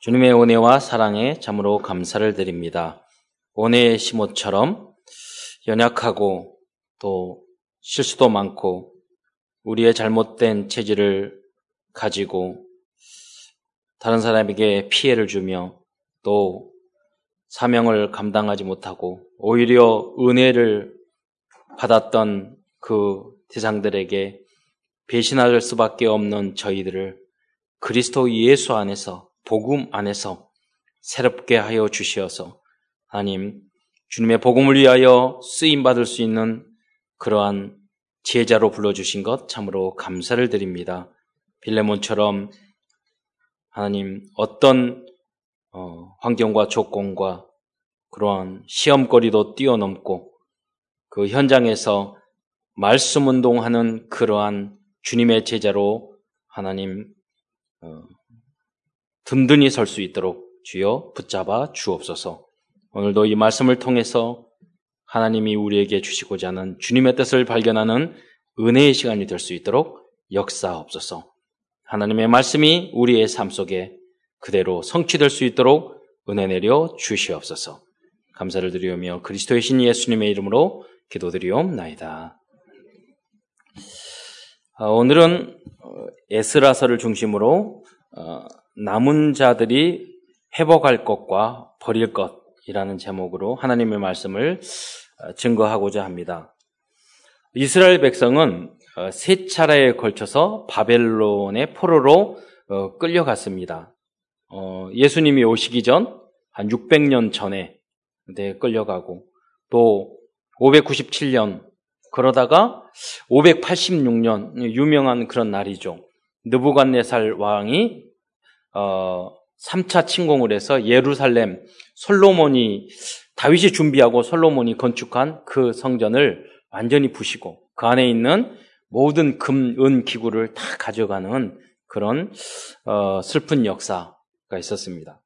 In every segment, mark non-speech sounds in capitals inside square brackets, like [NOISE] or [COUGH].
주님의 은혜와 사랑에 참으로 감사를 드립니다. 은혜의 시모처럼 연약하고 또 실수도 많고 우리의 잘못된 체질을 가지고 다른 사람에게 피해를 주며 또 사명을 감당하지 못하고 오히려 은혜를 받았던 그 대상들에게 배신할 수밖에 없는 저희들을 그리스도 예수 안에서 복음 안에서 새롭게 하여 주시어서 하나님 주님의 복음을 위하여 쓰임 받을 수 있는 그러한 제자로 불러주신 것 참으로 감사를 드립니다. 빌레몬처럼 하나님 어떤 어, 환경과 조건과 그러한 시험거리도 뛰어넘고 그 현장에서 말씀 운동하는 그러한 주님의 제자로 하나님 어, 든든히 설 수 있도록 주여 붙잡아 주옵소서. 오늘도 이 말씀을 통해서 하나님이 우리에게 주시고자 하는 주님의 뜻을 발견하는 은혜의 시간이 될 수 있도록 역사옵소서. 하나님의 말씀이 우리의 삶 속에 그대로 성취될 수 있도록 은혜 내려 주시옵소서. 감사를 드리오며 그리스도의 신 예수님의 이름으로 기도드리옵나이다. 아, 오늘은 에스라서를 중심으로 어, 남은 자들이 회복할 것과 버릴 것이라는 제목으로 하나님의 말씀을 어, 증거하고자 합니다. 이스라엘 백성은 어, 세 차례에 걸쳐서 바벨론의 포로로 끌려갔습니다. 예수님이 오시기 전 한 600년 전에 끌려가고 또 597년 그러다가 586년 유명한 그런 날이죠. 느부갓네살 왕이 어 3차 침공을 해서 예루살렘 솔로몬이 다윗이 준비하고 솔로몬이 건축한 그 성전을 완전히 부시고 그 안에 있는 모든 금, 은 기구를 다 가져가는 그런 어, 슬픈 역사가 있었습니다.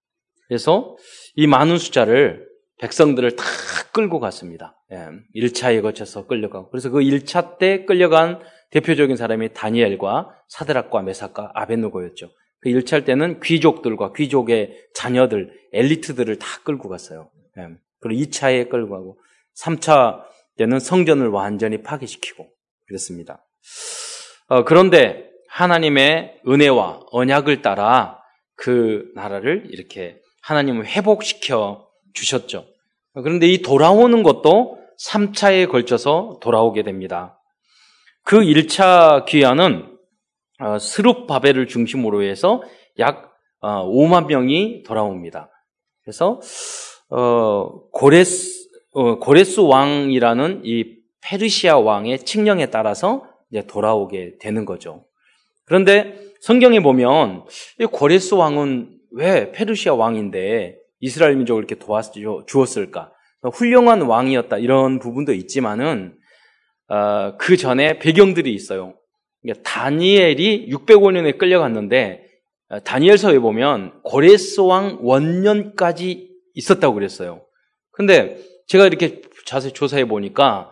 그래서 이 많은 숫자를 백성들을 다 끌고 갔습니다. 예, 1차에 거쳐서 끌려가고. 그래서 그 1차 때 끌려간 대표적인 사람이 다니엘과 사드락과 메사카 아벤누고였죠. 그 1차 때는 귀족들과 귀족의 자녀들, 엘리트들을 다 끌고 갔어요. 예, 그리고 2차에 끌고 가고 3차 때는 성전을 완전히 파괴시키고 그랬습니다. 어, 그런데 하나님의 은혜와 언약을 따라 그 나라를 이렇게 하나님을 회복시켜 주셨죠. 그런데 이 돌아오는 것도 3차에 걸쳐서 돌아오게 됩니다. 그 1차 귀환은 어, 스룹 바벨을 중심으로 해서 약 5만 어, 명이 돌아옵니다. 그래서 어, 고레스 고레스 왕이라는 이 페르시아 왕의 칙령에 따라서 이제 돌아오게 되는 거죠. 그런데 성경에 보면 이 고레스 왕은 왜 페르시아 왕인데 이스라엘 민족을 이렇게 도와주었을까? 훌륭한 왕이었다 이런 부분도 있지만은 어, 그 전에 배경들이 있어요. 그러니까 다니엘이 605년에 끌려갔는데 어, 다니엘서에 보면 고레스 왕 원년까지 있었다고 그랬어요. 근데 제가 이렇게 자세히 조사해 보니까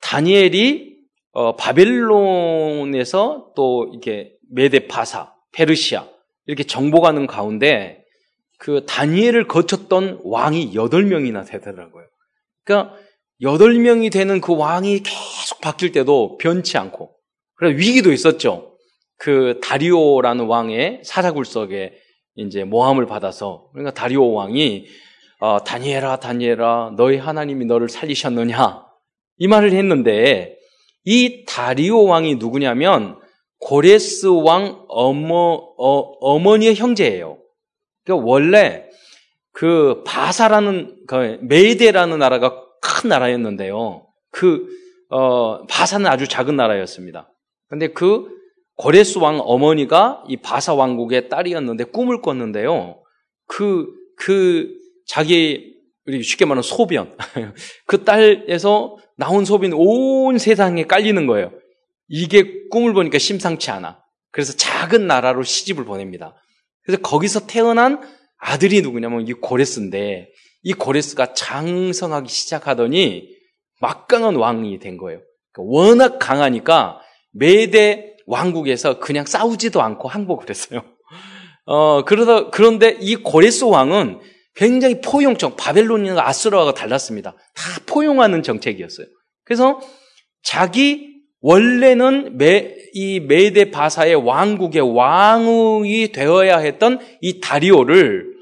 다니엘이 어, 바벨론에서 또 이렇게 메데 파사, 페르시아 이렇게 정복하는 가운데 그 다니엘을 거쳤던 왕이 8명이나 되더라고요. 그러니까 8명이 되는 그 왕이 계속 바뀔 때도 변치 않고 그래서 위기도 있었죠. 그 다리오라는 왕의 사자굴석에 이제 모함을 받아서 그러니까 다리오 왕이 어, 다니엘아 다니엘아 너희 하나님이 너를 살리셨느냐 이 말을 했는데 이 다리오 왕이 누구냐면 고레스 왕 어머 어, 어머니의 형제예요. 그러니까 원래 그 바사라는 그 메이데라는 나라가 큰 나라였는데요. 그 어, 바사는 아주 작은 나라였습니다. 근데 그 고레스 왕 어머니가 이 바사 왕국의 딸이었는데 꿈을 꿨는데요. 그, 그, 자기, 우리 쉽게 말하는 소변. [LAUGHS] 그 딸에서 나온 소변이 온 세상에 깔리는 거예요. 이게 꿈을 보니까 심상치 않아. 그래서 작은 나라로 시집을 보냅니다. 그래서 거기서 태어난 아들이 누구냐면 이 고레스인데 이 고레스가 장성하기 시작하더니 막강한 왕이 된 거예요. 그러니까 워낙 강하니까 매대 왕국에서 그냥 싸우지도 않고 항복을 했어요. [LAUGHS] 어, 그러다, 그런데 이 고레스 왕은 굉장히 포용적, 바벨론이나 아스라와 달랐습니다. 다 포용하는 정책이었어요. 그래서 자기 원래는 메, 이 메데 바사의 왕국의 왕이 되어야 했던 이 다리오를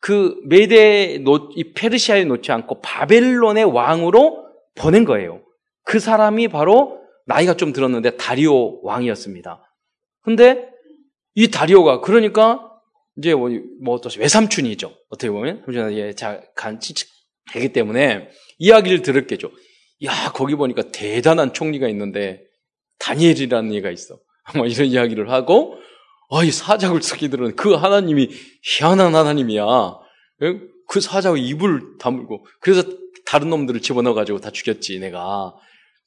그 메데 놓, 이 페르시아에 놓지 않고 바벨론의 왕으로 보낸 거예요. 그 사람이 바로 나이가 좀 들었는데 다리오 왕이었습니다. 근데 이 다리오가 그러니까 이제 뭐, 뭐 외삼촌이죠. 어떻게 보면 예, 자간치 되기 때문에 이야기를 들었겠죠. 야 거기 보니까 대단한 총리가 있는데 다니엘이라는 얘가 있어. [LAUGHS] 뭐 이런 이야기를 하고 아이 사자굴 새끼들은 그 하나님이 희한한 하나님이야. 예? 그 사자가 입을 다물고 그래서 다른 놈들을 집어넣어 가지고 다 죽였지 내가.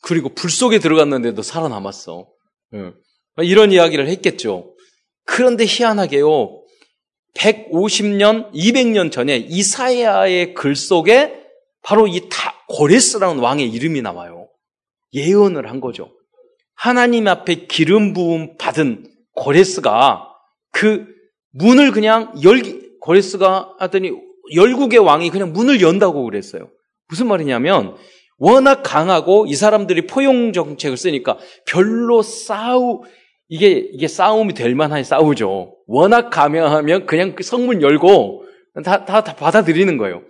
그리고 불 속에 들어갔는데도 살아남았어. 예. 이런 이야기를 했겠죠. 그런데 희한하게요. 150년, 200년 전에 이사야의 글 속에 바로 이 고레스라는 왕의 이름이 나와요. 예언을 한 거죠. 하나님 앞에 기름 부음 받은 고레스가 그 문을 그냥 열기, 고레스가 하더니 열국의 왕이 그냥 문을 연다고 그랬어요. 무슨 말이냐면 워낙 강하고 이 사람들이 포용 정책을 쓰니까 별로 싸우 이게 이게 싸움이 될 만한 싸우죠. 워낙 가면하면 그냥 그 성문 열고 다, 다, 다 받아들이는 거예요.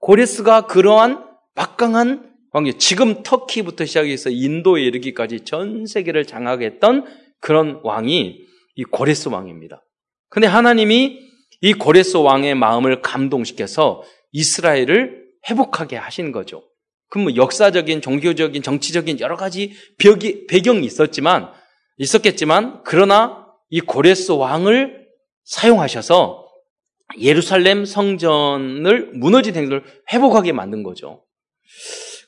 고레스가 그러한 막강한 왕이 지금 터키부터 시작해서 인도에 이르기까지 전 세계를 장악했던 그런 왕이 이 고레스 왕입니다. 근데 하나님이 이 고레스 왕의 마음을 감동시켜서 이스라엘을 회복하게 하신 거죠. 그럼 뭐 역사적인, 종교적인, 정치적인 여러 가지 벽이, 배경이 있었지만, 있었겠지만, 그러나 이 고레스 왕을 사용하셔서 예루살렘 성전을 무너진 행동을 회복하게 만든 거죠.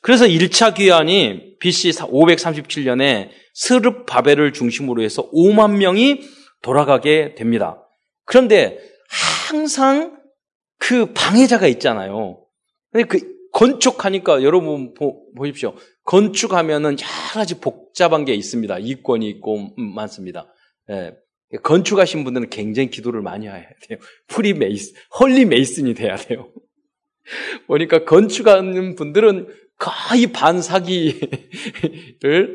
그래서 1차 귀환이 BC 537년에 스르 바벨을 중심으로 해서 5만 명이 돌아가게 됩니다. 그런데 항상 그 방해자가 있잖아요. 그 건축하니까 여러분 보, 보십시오. 건축하면은 여러 가지 복잡한 게 있습니다. 이권이 있고 많습니다. 예. 건축하신 분들은 굉장히 기도를 많이 해야 돼요. Freemason, holy mason이 돼야 돼요. [LAUGHS] 보니까 건축하는 분들은 거의 반사기를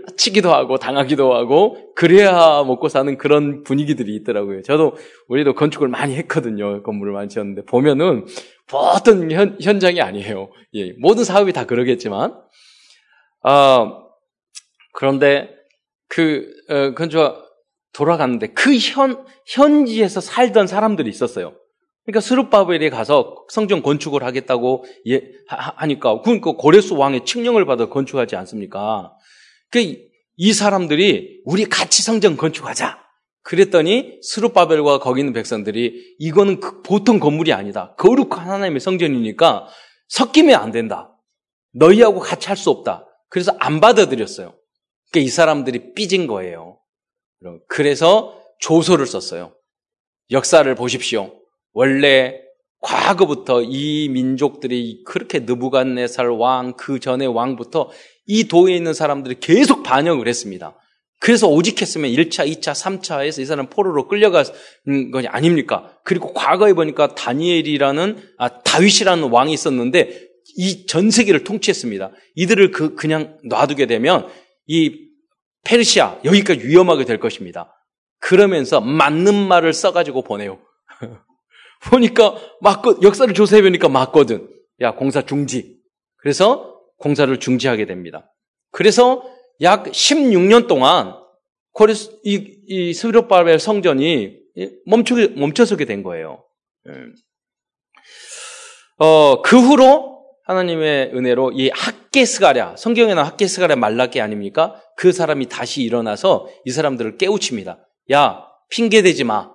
[LAUGHS] 치기도 하고 당하기도 하고 그래야 먹고 사는 그런 분위기들이 있더라고요. 저도 우리도 건축을 많이 했거든요. 건물을 많이 지었는데 보면은 보통 현, 현장이 아니에요. 예, 모든 사업이 다 그러겠지만 어, 그런데 그 어, 건축가 돌아갔는데 그 현, 현지에서 살던 사람들이 있었어요. 그러니까 스룹바벨에 가서 성전 건축을 하겠다고 예, 하니까 그러니까 고레스 왕의 칙령을 받아 건축하지 않습니까? 그이 사람들이 우리 같이 성전 건축하자. 그랬더니 스룹바벨과 거기 있는 백성들이 이거는 그 보통 건물이 아니다. 거룩한 하나님의 성전이니까 섞이면 안 된다. 너희하고 같이 할 수 없다. 그래서 안 받아들였어요. 그러니까 이 사람들이 삐진 거예요. 그래서 조서를 썼어요. 역사를 보십시오. 원래 과거부터 이 민족들이 그렇게 느부갓네살 왕, 그 전의 왕부터 이 도에 있는 사람들이 계속 반영을 했습니다. 그래서 오직했으면 1차, 2차, 3차에서 이 사람 포로로 끌려간 것이 아닙니까? 그리고 과거에 보니까 다니엘이라는, 아, 다윗이라는 왕이 있었는데 이 전 세계를 통치했습니다. 이들을 그, 그냥 놔두게 되면 이 페르시아, 여기까지 위험하게 될 것입니다. 그러면서 맞는 말을 써가지고 보내요. [LAUGHS] 보니까 맞거 역사를 조사해 보니까 맞거든. 야 공사 중지. 그래서 공사를 중지하게 됩니다. 그래서 약 16년 동안 고레스 이, 이 스룹바벨 성전이 멈춰 멈춰서게 된 거예요. 예. 어, 그 후로 하나님의 은혜로 이 학개 스가랴, 성경에는 학개 스가랴 말라기 아닙니까? 그 사람이 다시 일어나서 이 사람들을 깨우칩니다. 야, 핑계 대지 마.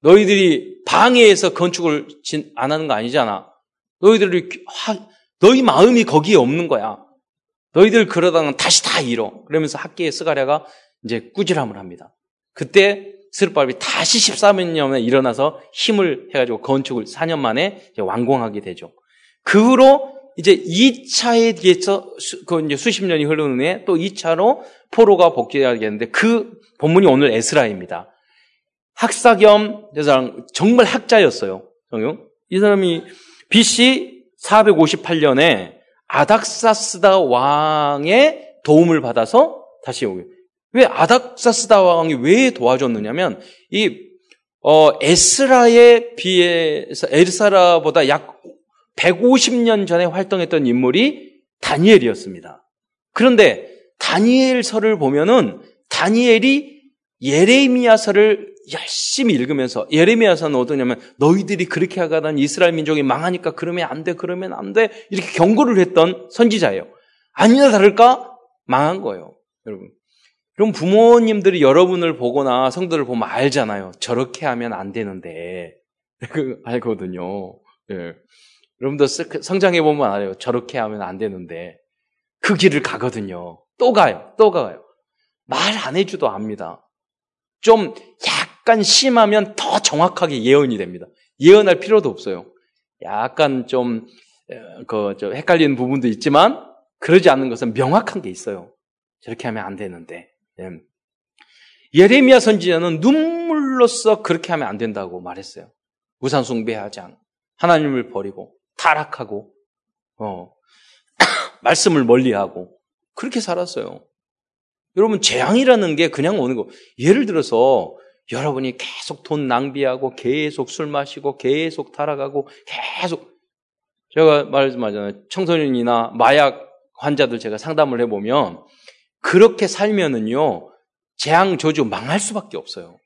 너희들이 방해해서 건축을 안 하는 거 아니잖아. 너희들이 너희 마음이 거기에 없는 거야. 너희들 그러다가 다시 다 잃어. 그러면서 학계의 스가랴가 이제 꾸지람을 합니다. 그때 스르바벨이 다시 13년에 일어나서 힘을 해가지고 건축을 4년 만에 완공하게 되죠. 그 후로 이제 2차에 대해서 그 이제 수십 년이 흐르는 후에 또 2차로 포로가 복귀하게 되는데 그 본문이 오늘 에스라입니다. 학사 겸 정말 학자였어요. 이 사람이 BC 458년에 아닥사스다 왕의 도움을 받아서 다시 오게. 왜 아닥사스다 왕이 왜 도와줬느냐면 이 어, 에스라에 비해서 에스라보다 약 150년 전에 활동했던 인물이 다니엘이었습니다. 그런데 다니엘서를 보면은 다니엘이 예레미야서를 열심히 읽으면서 예레미야서는 어떠냐면 너희들이 그렇게 하가던 이스라엘 민족이 망하니까 그러면 안 돼, 그러면 안 돼. 이렇게 경고를 했던 선지자예요. 아니나 다를까? 망한 거예요. 여러분. 그럼 부모님들이 여러분을 보거나 성도를 보면 알잖아요. 저렇게 하면 안 되는데. [LAUGHS] 그 알거든요. 예. 여러분도 성장해 보면 알아요. 저렇게 하면 안 되는데. 그 길을 가거든요. 또 가요. 또 가요. 말 안 해줘도 압니다. 좀 약간 심하면 더 정확하게 예언이 됩니다. 예언할 필요도 없어요. 약간 좀, 그, 저, 헷갈리는 부분도 있지만, 그러지 않는 것은 명확한 게 있어요. 저렇게 하면 안 되는데. 예. 예레미야 선지자는 눈물로써 그렇게 하면 안 된다고 말했어요. 우산 숭배하지 않고, 하나님을 버리고, 타락하고, 어, [COUGHS] 말씀을 멀리하고, 그렇게 살았어요. 여러분, 재앙이라는 게 그냥 오는 거. 예를 들어서, 여러분이 계속 돈 낭비하고, 계속 술 마시고, 계속 타락하고, 계속, 제가 말씀하잖아요. 청소년이나 마약 환자들 제가 상담을 해보면, 그렇게 살면은요, 재앙 저주 망할 수밖에 없어요.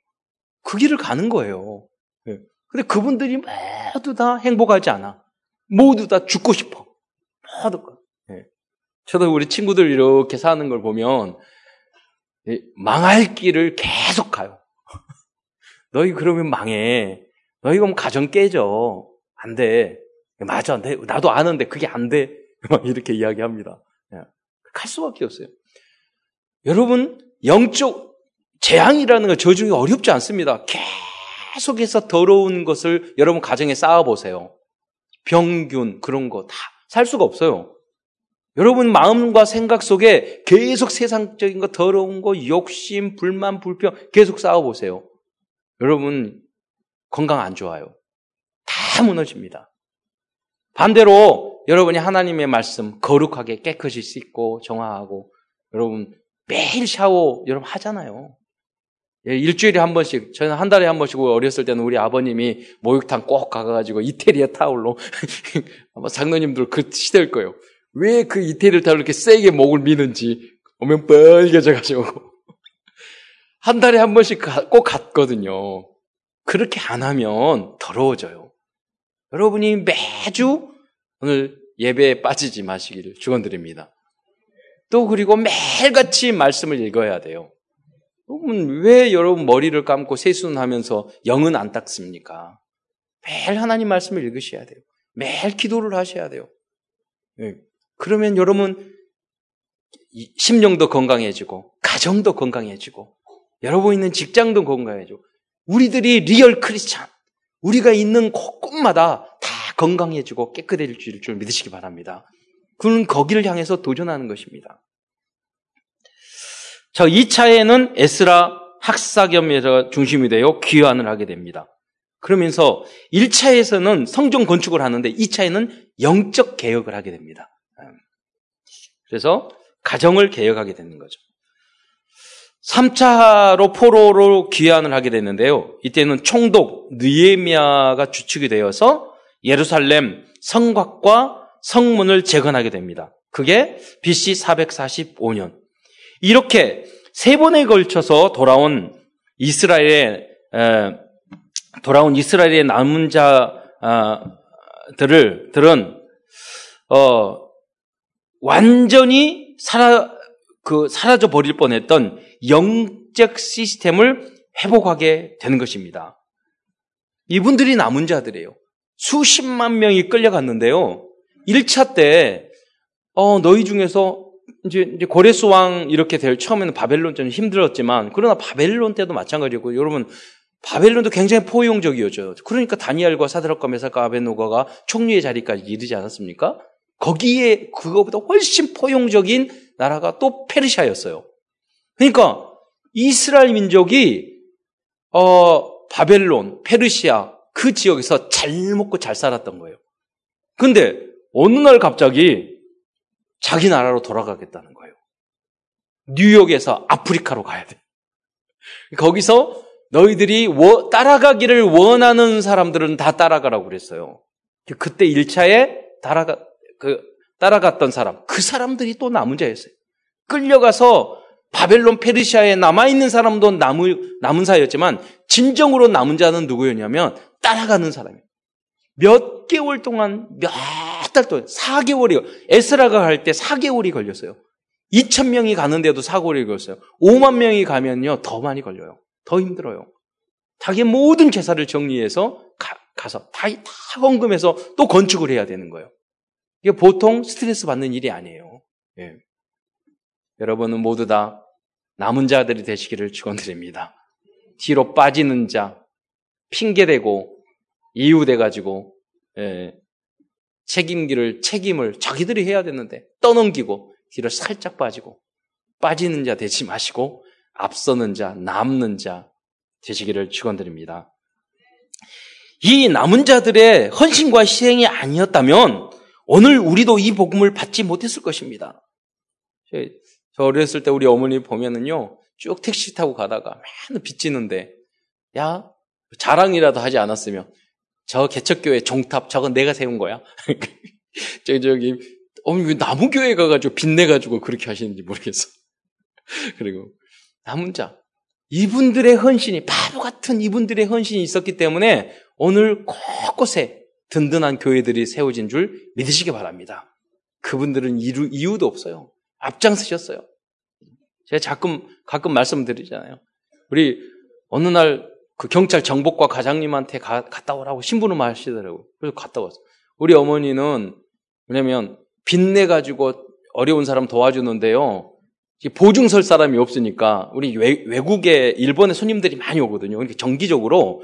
그 길을 가는 거예요. 예. 근데 그분들이 모두 다 행복하지 않아. 모두 다 죽고 싶어. 모두. 예. 저도 우리 친구들 이렇게 사는 걸 보면 망할 길을 계속 가요. 너희 그러면 망해. 너희 그럼 가정 깨져. 안 돼. 맞아. 안 돼. 나도 아는데 그게 안 돼. [LAUGHS] 이렇게 이야기합니다. 예. 갈 수밖에 없어요. 여러분, 영적 재앙이라는 거 저중에 어렵지 않습니다. 계속해서 더러운 것을 여러분 가정에 쌓아보세요. 병균, 그런 거 다 살 수가 없어요. 여러분 마음과 생각 속에 계속 세상적인 거, 더러운 거, 욕심, 불만, 불평 계속 쌓아보세요. 여러분 건강 안 좋아요. 다 무너집니다. 반대로 여러분이 하나님의 말씀 거룩하게 깨끗이 씻고 정화하고 여러분 매일 샤워 여러분 하잖아요. 예, 일주일에 한 번씩, 저는 한 달에 한 번씩 어렸을 때는 우리 아버님이 목욕탕 꼭 가가지고 이태리의 타올로 [LAUGHS] 아마 장로님들 그 시대일 거예요. 왜 그 이태리 타올로 이렇게 세게 목을 미는지 오면 빨개져가지고 한 달에 한 번씩 꼭 갔거든요. 그렇게 안 하면 더러워져요. 여러분이 매주 오늘 예배에 빠지지 마시기를 축원드립니다. 또 그리고 매일같이 말씀을 읽어야 돼요. 그러면 왜 여러분 머리를 감고 세수하면서 영은 안 닦습니까? 매일 하나님 말씀을 읽으셔야 돼요. 매일 기도를 하셔야 돼요. 네. 그러면 여러분 심령도 건강해지고 가정도 건강해지고 여러분 있는 직장도 건강해지고 우리들이 real Christian 우리가 있는 곳곳마다 다 건강해지고 깨끗해질 줄 믿으시기 바랍니다. 그는 거기를 향해서 도전하는 것입니다. 자, 2차에는 에스라 학사겸에서 중심이 되어 귀환을 하게 됩니다. 그러면서 1차에서는 성전 건축을 하는데 2차에는 영적 개혁을 하게 됩니다. 그래서 가정을 개혁하게 되는 거죠. 3차로 포로로 귀환을 하게 됐는데요. 이때는 총독 느에미아가 주축이 되어서 예루살렘 성곽과 성문을 재건하게 됩니다. 그게 BC 445년. 이렇게 세 번에 걸쳐서 돌아온 이스라엘의 돌아온 이스라엘의 남은 자들을 들은 어, 완전히 사라 그 사라져 버릴 뻔했던 영적 시스템을 회복하게 되는 것입니다. 이분들이 남은 자들이에요. 수십만 명이 끌려갔는데요. 1차 때, 어, 너희 중에서 이제, 이제 고레스 왕 이렇게 될 처음에는 바벨론 좀 힘들었지만, 그러나 바벨론 때도 마찬가지고, 여러분, 바벨론도 굉장히 포용적이었죠. 그러니까 다니엘과 사드락과 메사카 아베노가가 총리의 자리까지 이르지 않았습니까? 거기에 그거보다 훨씬 포용적인 나라가 또 페르시아였어요. 그러니까 이스라엘 민족이 어 바벨론, 페르시아 그 지역에서 잘 먹고 잘 살았던 거예요. 근데 어느 날 갑자기 자기 나라로 돌아가겠다는 거예요. 뉴욕에서 아프리카로 가야 돼. 거기서 너희들이 따라가기를 원하는 사람들은 다 따라가라고 그랬어요. 그때 1차에 따라가, 그, 따라갔던 사람, 그 사람들이 또 남은 자였어요. 끌려가서 바벨론 페르시아에 남아있는 사람도 남은, 남은 사였지만, 진정으로 남은 자는 누구였냐면, 따라가는 사람이에요. 몇 개월 동안, 몇 달 동안, 4개월이요. 에스라가 갈 때 4개월이 걸렸어요. 2천 명이 가는데도 4개월이 걸렸어요. 5만 명이 가면요, 더 많이 걸려요. 더 힘들어요. 자기 모든 재산을 정리해서 가, 서 다, 다 헌금해서 또 건축을 해야 되는 거예요. 이게 보통 스트레스 받는 일이 아니에요. 예. 여러분은 모두 다 남은 자들이 되시기를 축원드립니다. 뒤로 빠지는 자, 핑계대고 이유돼가지고 예, 책임기를 책임을 자기들이 해야 되는데 떠넘기고 뒤로 살짝 빠지고 빠지는 자 되지 마시고 앞서는 자, 남는 자 되시기를 축원드립니다. 이 남은 자들의 헌신과 희생이 아니었다면 오늘 우리도 이 복음을 받지 못했을 것입니다. 저 어렸을 때 우리 어머니 보면은요, 쭉 택시 타고 가다가 맨날 빚지는데, 야, 자랑이라도 하지 않았으면, 저 개척교회 종탑, 저건 내가 세운 거야. [LAUGHS] 저기, 저기, 어머니 왜 나무교회 가가지고 빚내가지고 그렇게 하시는지 모르겠어. [LAUGHS] 그리고, 남은 자. 이분들의 헌신이, 바보 같은 이분들의 헌신이 있었기 때문에 오늘 곳곳에 든든한 교회들이 세워진 줄 믿으시기 바랍니다. 그분들은 이유, 이유도 없어요. 앞장서셨어요. 제가 가끔, 가끔 말씀드리잖아요. 우리 어느 날 그 경찰 정복과 과장님한테 가, 갔다 오라고 신부는 말하시더라고요. 그래서 갔다 왔어요. 우리 어머니는 왜냐면 빚내 가지고 어려운 사람 도와주는데요. 보증 설 사람이 없으니까 우리 외, 외국에 일본의 손님들이 많이 오거든요. 그러니까 정기적으로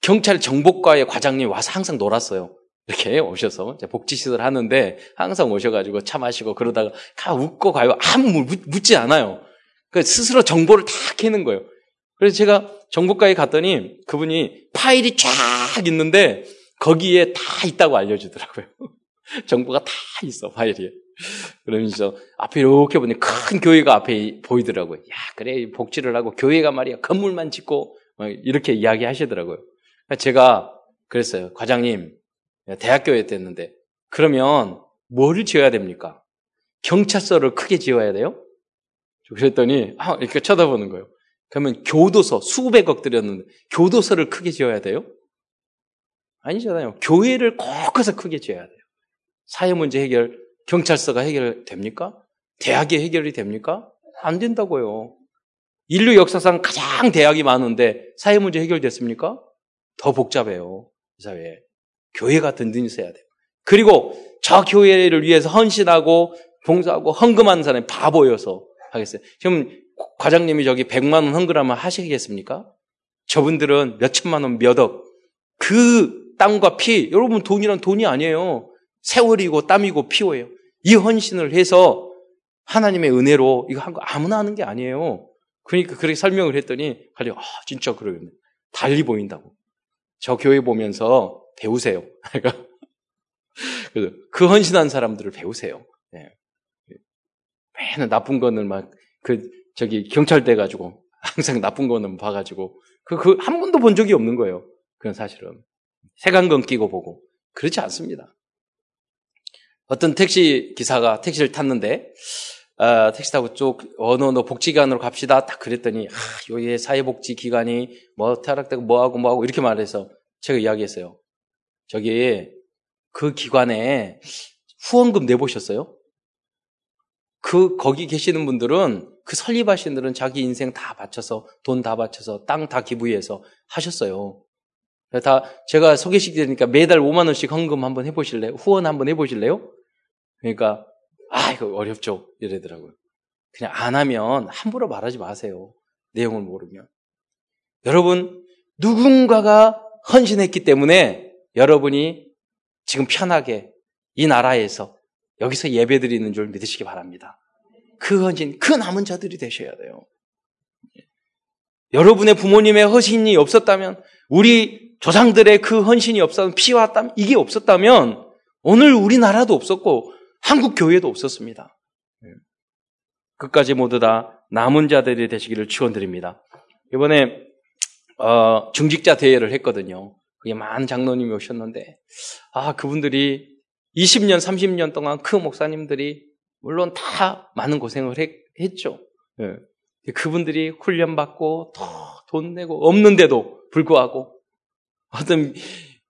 경찰 정복과의 과장님 와서 항상 놀았어요. 이렇게 오셔서 복지시설 하는데 항상 오셔가지고 차 마시고 그러다가 가 웃고 가요. 아무 묻지 않아요. 그 스스로 정보를 다 캐는 거예요. 그래서 제가 정보과에 갔더니 그분이 파일이 쫙 있는데 거기에 다 있다고 알려주더라고요. [LAUGHS] 정보가 다 있어 파일이. 그러면서 앞에 이렇게 보니 큰 교회가 앞에 보이더라고요. 야 그래 복지를 하고 교회가 말이야 건물만 짓고 이렇게 이야기하시더라고요. 제가 그랬어요. 과장님 대학교에 됐는데 그러면 뭐를 지어야 됩니까? 경찰서를 크게 지어야 돼요? 그랬더니 아, 이렇게 쳐다보는 거예요. 그러면 교도소 수백억 들였는데 교도소를 크게 지어야 돼요? 아니잖아요. 교회를 꼭해서 크게 지어야 돼요. 사회 문제 해결 경찰서가 해결됩니까? 대학이 해결이 됩니까? 안 된다고요. 인류 역사상 가장 대학이 많은데 사회 문제 해결됐습니까? 더 복잡해요. 이 사회에. 교회가 든든히 써야 돼요. 그리고 저 교회를 위해서 헌신하고 봉사하고 헌금하는 사람이 바보여서 하겠어요. 지금 과장님이 저기 100만 원 헌금하면 하시겠습니까? 저분들은 몇 천만 원, 몇 억. 그 땀과 피, 여러분 돈이란 돈이 아니에요. 세월이고 땀이고 피워예요. 이 헌신을 해서 하나님의 은혜로 이거 한 거 아무나 하는 게 아니에요. 그러니까 그렇게 설명을 했더니 가지고 아 진짜 그러겠네. 달리 보인다고. 저 교회 보면서 배우세요. [LAUGHS] 그 헌신한 사람들을 배우세요. 네. 맨날 나쁜 거는 막 그 저기 경찰대 가지고 항상 나쁜 거는 봐 가지고 그 그 한 번도 본 적이 없는 거예요. 그건 사실은 색안경 끼고 보고 그렇지 않습니다. 어떤 택시 기사가 택시를 탔는데 어, 택시 타고 쭉 어느 어느 복지기관으로 갑시다 딱 그랬더니 아, 요의 사회복지기관이 뭐 타락되고 뭐하고 뭐하고 이렇게 말해서 제가 이야기했어요. 저기 그 기관에 후원금 내보셨어요? 그 거기 계시는 분들은 그 설립하신 분들은 자기 인생 다 바쳐서 돈 다 바쳐서 땅 다 기부해서 하셨어요. 다 제가 소개시키니까 매달 5만 원씩 헌금 한번 해보실래요? 후원 한번 해보실래요? 그러니까 아 이거 어렵죠 이러더라고요. 그냥 안 하면 함부로 말하지 마세요. 내용을 모르면 여러분 누군가가 헌신했기 때문에 여러분이 지금 편하게 이 나라에서 여기서 예배 드리는 줄 믿으시기 바랍니다. 그 헌신, 그 남은 자들이 되셔야 돼요. 여러분의 부모님의 허신이 없었다면, 우리 조상들의 그 헌신이 없었다면, 피와 땀, 이게 없었다면, 오늘 우리나라도 없었고, 한국 교회도 없었습니다. 끝까지 모두 다 남은 자들이 되시기를 축원드립니다. 이번에 어, 중직자 대회를 했거든요. 그게 많은 장로님이 오셨는데, 아 그분들이 20년, 30년 동안 그 목사님들이 물론 다 많은 고생을 했, 죠 예. 그분들이 훈련받고 돈 내고 없는데도 불구하고 어떤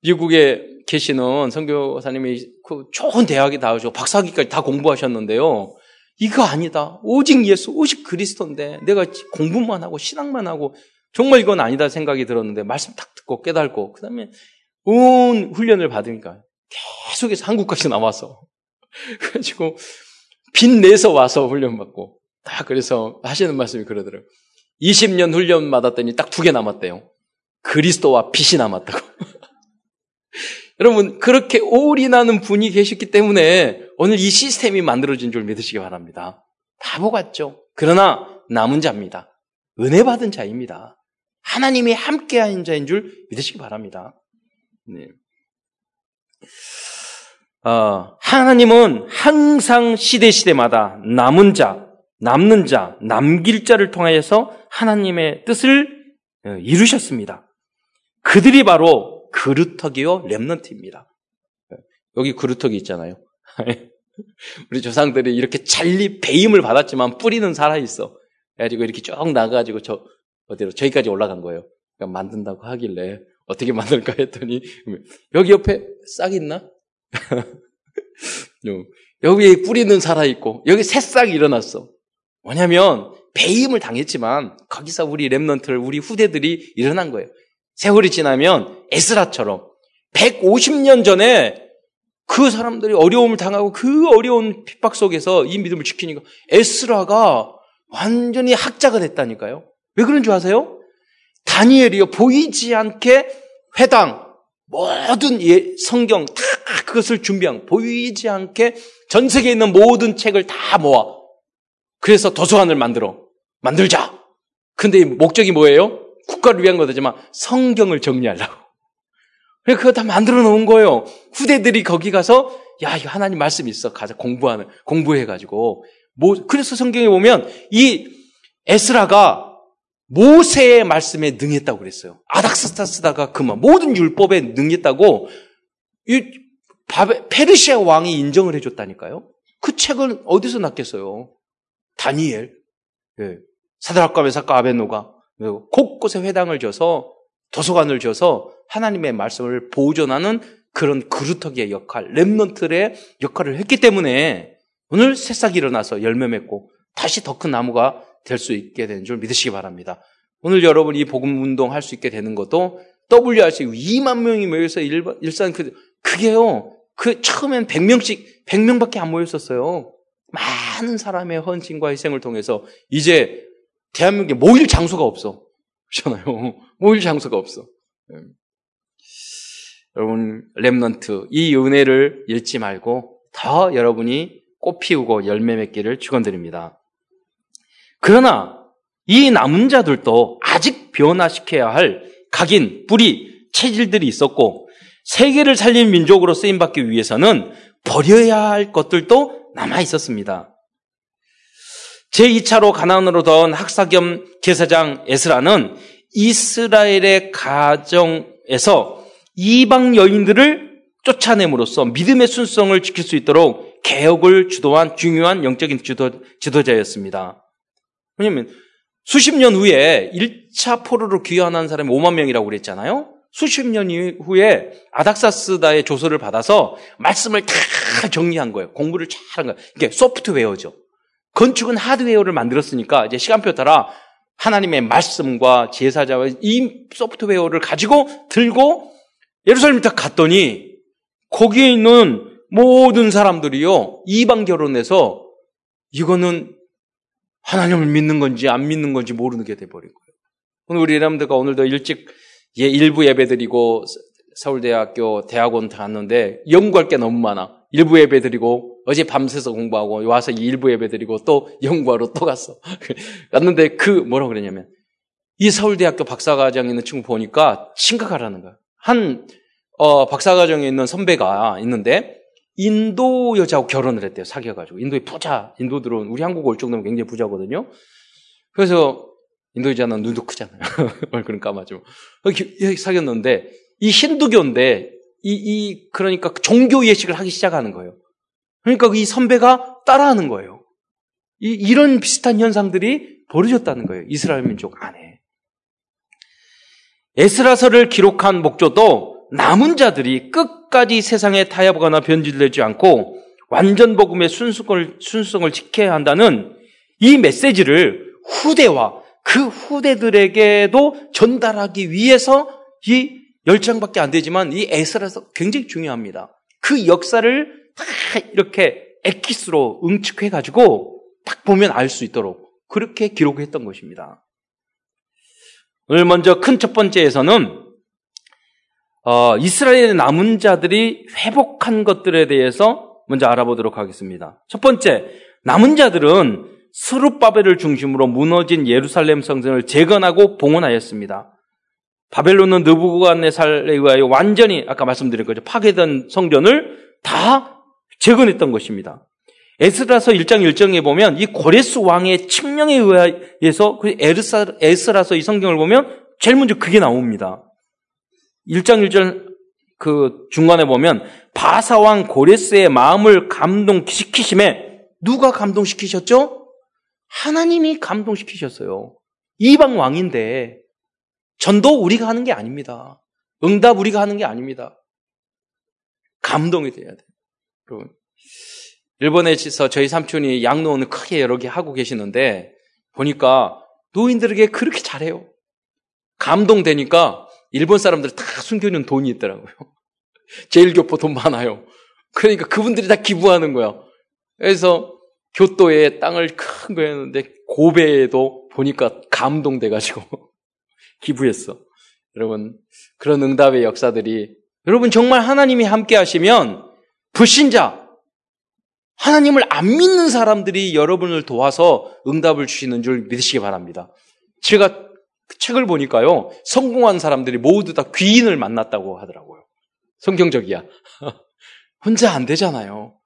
미국에 계시는 선교사님이 그 좋은 대학에 나오죠. 박사학위까지 다 공부하셨는데요. 이거 아니다. 오직 예수, 오직 그리스도인데 내가 공부만 하고 신앙만 하고 정말 이건 아니다 생각이 들었는데 말씀 딱 듣고 깨달고 그다음에 온 훈련을 받으니까 계속해서 한국까지 나와서 [LAUGHS] 그래가지고 빚 내서 와서 훈련 받고 다 그래서 하시는 말씀이 그러더라고요. 20년 훈련 받았더니 딱 두 개 남았대요. 그리스도와 빚이 남았다고. [LAUGHS] 여러분, 그렇게 올인하는 분이 계셨기 때문에 오늘 이 시스템이 만들어진 줄 믿으시기 바랍니다. 바보 같죠? 그러나 남은 자입니다. 은혜 받은 자입니다. 하나님이 함께하는 자인 줄 믿으시기 바랍니다. 네. 어, 하나님은 항상 시대 시대마다 남은 자, 남는 자, 남길 자를 통하여서 하나님의 뜻을 어, 이루셨습니다. 그들이 바로 그루터기요 렘넌트입니다. 여기 그루터기 있잖아요. [LAUGHS] 우리 조상들이 이렇게 잘리 배임을 받았지만 뿌리는 살아 있어. 그래가지고 이렇게 쭉 나가가지고 저 어디로 저기까지 올라간 거예요. 그러니까 만든다고 하길래 어떻게 [LAUGHS] 만들까 했더니 여기 옆에 싹 있나? [LAUGHS] 여기 뿌리는 살아 있고 여기 새싹이 일어났어. 뭐냐면 배임을 당했지만 거기서 우리 랩런트를 우리 후대들이 일어난 거예요. 세월이 지나면 에스라처럼 150년 전에 그 사람들이 어려움을 당하고 그 어려운 핍박 속에서 이 믿음을 지키니까 에스라가 완전히 학자가 됐다니까요. 왜 그런 줄 아세요? 다니엘이요 보이지 않게 회당 모든 예, 성경 다 그것을 준비한 보이지 않게 전 세계에 있는 모든 책을 다 모아 그래서 도서관을 만들어 만들자. 근데 목적이 뭐예요? 국가를 위한 거지만 성경을 정리하려고. 그래 그거 다 만들어 놓은 거예요. 후대들이 거기 가서 야 이거 하나님 말씀 있어 가자 공부하는 공부해 가지고 뭐 그래서 성경에 보면 이 에스라가 모세의 말씀에 능했다고 그랬어요. 아닥스타스다가 그만 모든 율법에 능했다고 이 페르시아 왕이 인정을 해줬다니까요. 그 책을 어디서 났겠어요? 다니엘, 예. 사드락과 메사카 아벤노가 곳곳에 회당을 줘서 도서관을 줘서 하나님의 말씀을 보존하는 그런 그루터기의 역할, 랩런트의 역할을 했기 때문에 오늘 새싹이 일어나서 열매 맺고 다시 더 큰 나무가 될 수 있게 되는 줄 믿으시기 바랍니다. 오늘 여러분 이 복음 운동 할 수 있게 되는 것도 WRC 2만 명이 모여서 일산 그 그게요. 그 처음엔 100명씩 100명밖에 안 모였었어요. 많은 사람의 헌신과 희생을 통해서 이제 대한민국에 모일 장소가 없어. 그렇잖아요. [LAUGHS] 모일 장소가 없어. 네. 여러분 렘넌트 이 은혜를 잃지 말고 더 여러분이 꽃 피우고 열매 맺기를 축원드립니다. 그러나 이 남은 자들도 아직 변화시켜야 할 각인, 뿌리, 체질들이 있었고 세계를 살린 민족으로 쓰임 받기 위해서는 버려야 할 것들도 남아 있었습니다. 제2차로 가난으로 더운 학사 겸 제사장 에스라는 이스라엘의 가정에서 이방 여인들을 쫓아냄으로써 믿음의 순성을 지킬 수 있도록 개혁을 주도한 중요한 영적인 지도, 지도자였습니다. 왜냐면 수십 년 후에 1차 포로로 귀환한 사람이 5만 명이라고 그랬잖아요. 수십 년 후에 아닥사스다의 조서를 받아서 말씀을 다 정리한 거예요. 공부를 잘 한 거예요. 이게 소프트웨어죠. 건축은 하드웨어를 만들었으니까 이제 시간표 따라 하나님의 말씀과 제사자와 이 소프트웨어를 가지고 들고 예루살렘에 딱 갔더니 거기에 있는 모든 사람들이요 이방 결혼해서 이거는 하나님을 믿는 건지 안 믿는 건지 모르는 게 돼버린 거예요. 오늘 우리 여러분들과 오늘도 일찍 예, 일부 예배 드리고 서울대학교 대학원 다왔는데 연구할 게 너무 많아. 일부 예배 드리고 어제 밤새서 공부하고 와서 일부 예배 드리고 또 연구하러 또 갔어. [LAUGHS] 갔는데 그 뭐라고 그러냐면 이 서울대학교 박사과정에 있는 친구 보니까 심각하라는 거야. 한, 어, 박사과정에 있는 선배가 있는데, 인도 여자하고 결혼을 했대요. 사귀어가지고. 인도에 부자, 인도 들어온, 우리 한국 올 정도면 굉장히 부자거든요. 그래서, 인도 여자는 눈도 크잖아요. [LAUGHS] 얼굴은 까마죠. 사귀었는데, 이 힌두교인데, 이, 이, 그러니까 종교 예식을 하기 시작하는 거예요. 그러니까 이 선배가 따라하는 거예요. 이, 이런 비슷한 현상들이 벌어졌다는 거예요. 이스라엘 민족 안에. 에스라서를 기록한 목조도 남은 자들이 끝까지 세상에 타협하거나 변질되지 않고 완전 복음의 순수성을, 순수성을 지켜야 한다는 이 메시지를 후대와 그 후대들에게도 전달하기 위해서 이 열장밖에 안 되지만 이 에스라서 굉장히 중요합니다. 그 역사를 다 이렇게 엑기스로 응축해가지고 딱 보면 알 수 있도록 그렇게 기록했던 것입니다. 오늘 먼저 큰 첫 번째에서는 어, 이스라엘의 남은 자들이 회복한 것들에 대해서 먼저 알아보도록 하겠습니다. 첫 번째, 남은 자들은 스룹바벨을 중심으로 무너진 예루살렘 성전을 재건하고 봉헌하였습니다. 바벨론은 느부갓네살에 의하여 완전히 아까 말씀드린 거죠. 파괴된 성전을 다 재건했던 것입니다. 에스라서 1장 1정에 보면 이 고레스 왕의 칙령에 의해서 그 에스라서 이 성경을 보면 제일 먼저 그게 나옵니다. 1장 1절 그 중간에 보면 바사왕 고레스의 마음을 감동시키심에 누가 감동시키셨죠? 하나님이 감동시키셨어요. 이방 왕인데 전도 우리가 하는 게 아닙니다. 응답 우리가 하는 게 아닙니다. 감동이 돼야 돼요. 여러분. 일본에서 저희 삼촌이 양로원을 크게 여러 개 하고 계시는데 보니까 노인들에게 그렇게 잘해요. 감동되니까 일본 사람들 다 숨겨놓은 돈이 있더라고요. [LAUGHS] 제일교포 돈 많아요. 그러니까 그분들이 다 기부하는 거야. 그래서 교토에 땅을 큰 거였는데 고베에도 보니까 감동돼가지고 [LAUGHS] 기부했어. 여러분 그런 응답의 역사들이 여러분 정말 하나님이 함께 하시면 불신자 하나님을 안 믿는 사람들이 여러분을 도와서 응답을 주시는 줄 믿으시기 바랍니다. 제가 그 책을 보니까요, 성공한 사람들이 모두 다 귀인을 만났다고 하더라고요. 성경적이야. [LAUGHS] 혼자 안 되잖아요.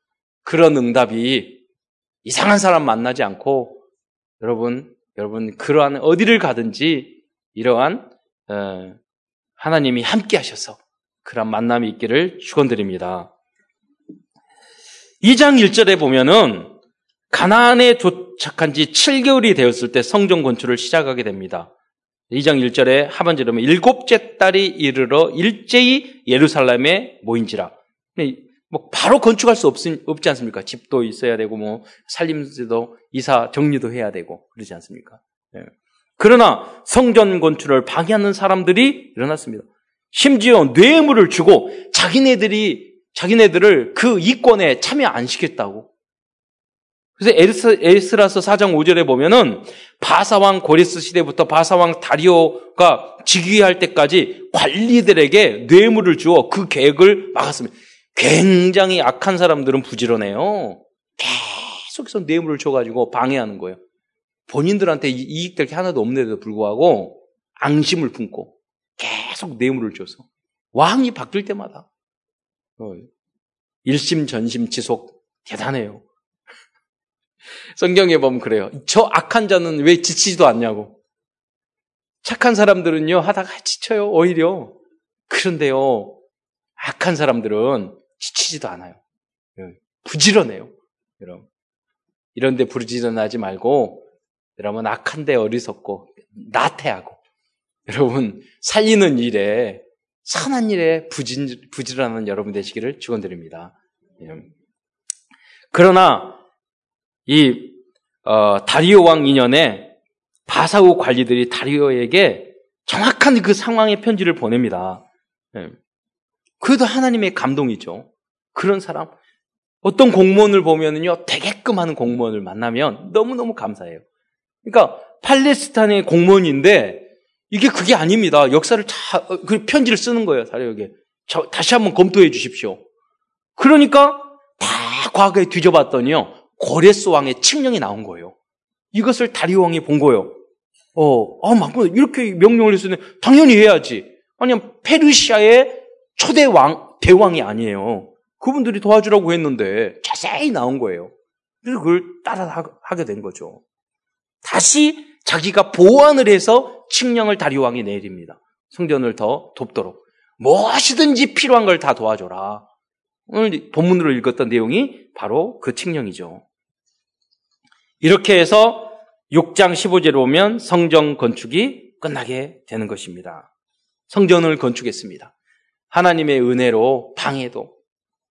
그런 응답이 이상한 사람 만나지 않고 여러분, 여러분 그러한 어디를 가든지 이러한 어, 하나님이 함께 하셔서 그런 만남이 있기를 축원드립니다. 2장 1절에 보면은 가나안에 도착한 지 7개월이 되었을 때 성전 건축을 시작하게 됩니다. 2장 1절에 하반절에 보면 일곱째 딸이 이르러 일제히 예루살렘에 모인지라. 뭐 바로 건축할 수 없, 없지 않습니까? 집도 있어야 되고 뭐 살림도 이사 정리도 해야 되고 그러지 않습니까? 네. 그러나 성전 건축을 방해하는 사람들이 일어났습니다. 심지어 뇌물을 주고 자기네들이 자기네들을 그 이권에 참여 안 시켰다고. 그래서 에스, 에스라서 4장 5절에 보면은 바사왕 고리스 시대부터 바사왕 다리오가 즉위할 때까지 관리들에게 뇌물을 주어 그 계획을 막았습니다. 굉장히 악한 사람들은 부지런해요. 계속해서 뇌물을 줘가지고 방해하는 거예요. 본인들한테 이익될 게 하나도 없는데도 불구하고 앙심을 품고 계속 뇌물을 줘서 왕이 바뀔 때마다 어, 일심 전심 지속 대단해요. 성경에 보면 그래요. 저 악한 자는 왜 지치지도 않냐고. 착한 사람들은요, 하다가 지쳐요, 오히려. 그런데요, 악한 사람들은 지치지도 않아요. 예, 부지런해요. 여러분. 이런데 부지런하지 말고, 여러분, 악한데 어리석고, 나태하고, 여러분, 살리는 일에, 선한 일에 부진, 부지런한 여러분 되시기를 축원드립니다. 예. 그러나 이 어, 다리오 왕 2년에 바사우 관리들이 다리오에게 정확한 그 상황의 편지를 보냅니다. 예. 그래도 하나님의 감동이죠. 그런 사람 어떤 공무원을 보면은요 되게끔 하는 공무원을 만나면 너무너무 감사해요. 그러니까 팔레스타인의 공무원인데 이게 그게 아닙니다. 역사를 다, 어, 그 편지를 쓰는 거예요, 다리오에게. 다시 한번 검토해 주십시오. 그러니까 다 과거에 뒤져봤더니요. 고레스 왕의 칙령이 나온 거예요. 이것을 다리오 왕이 본 거예요. 어, 아, 막 이렇게 명령을 했으니 당연히 해야지. 아니면 페르시아의 초대 왕, 대왕이 아니에요. 그분들이 도와주라고 했는데 자세히 나온 거예요. 그래서 그걸 따라 하게 된 거죠. 다시 자기가 보완을 해서 칙령을 다리왕이 내립니다. 성전을 더 돕도록. 무엇이든지 필요한 걸 다 도와줘라. 오늘 본문으로 읽었던 내용이 바로 그 칙령이죠. 이렇게 해서 6장 15절에 보면 성전 건축이 끝나게 되는 것입니다. 성전을 건축했습니다. 하나님의 은혜로 방해도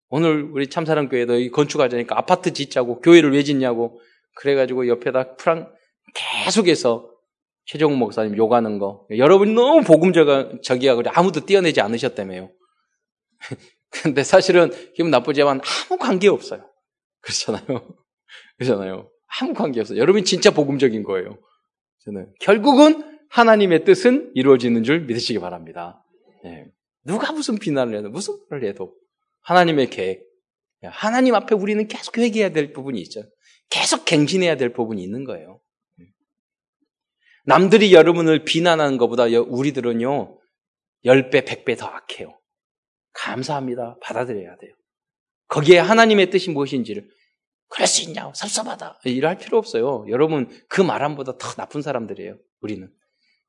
오늘 우리 참사랑교회도 건축하자니까 아파트 짓자고 교회를 왜 짓냐고 그래가지고 옆에다 프랑 계속해서 최종 목사님 욕하는 거 여러분이 너무 복음적이야 그래 아무도 띄어내지 않으셨다며요. 근데 사실은 기분 나쁘지만 아무 관계 없어요. 그렇잖아요. [LAUGHS] 그렇잖아요. 아무 관계 없어요. 여러분이 진짜 복음적인 거예요. 저는 결국은 하나님의 뜻은 이루어지는 줄 믿으시기 바랍니다. 네. 누가 무슨 비난을 해도 무슨 말을 해도 하나님의 계획. 하나님 앞에 우리는 계속 회개해야 될 부분이 있죠. 계속 갱신해야 될 부분이 있는 거예요. 남들이 여러분을 비난하는 것보다 우리들은요, 10배, 100배 더 악해요. 감사합니다. 받아들여야 돼요. 거기에 하나님의 뜻이 무엇인지를 그럴 수 있냐고 섭섭하다 이럴 필요 없어요. 여러분 그 말함보다 더 나쁜 사람들이에요. 우리는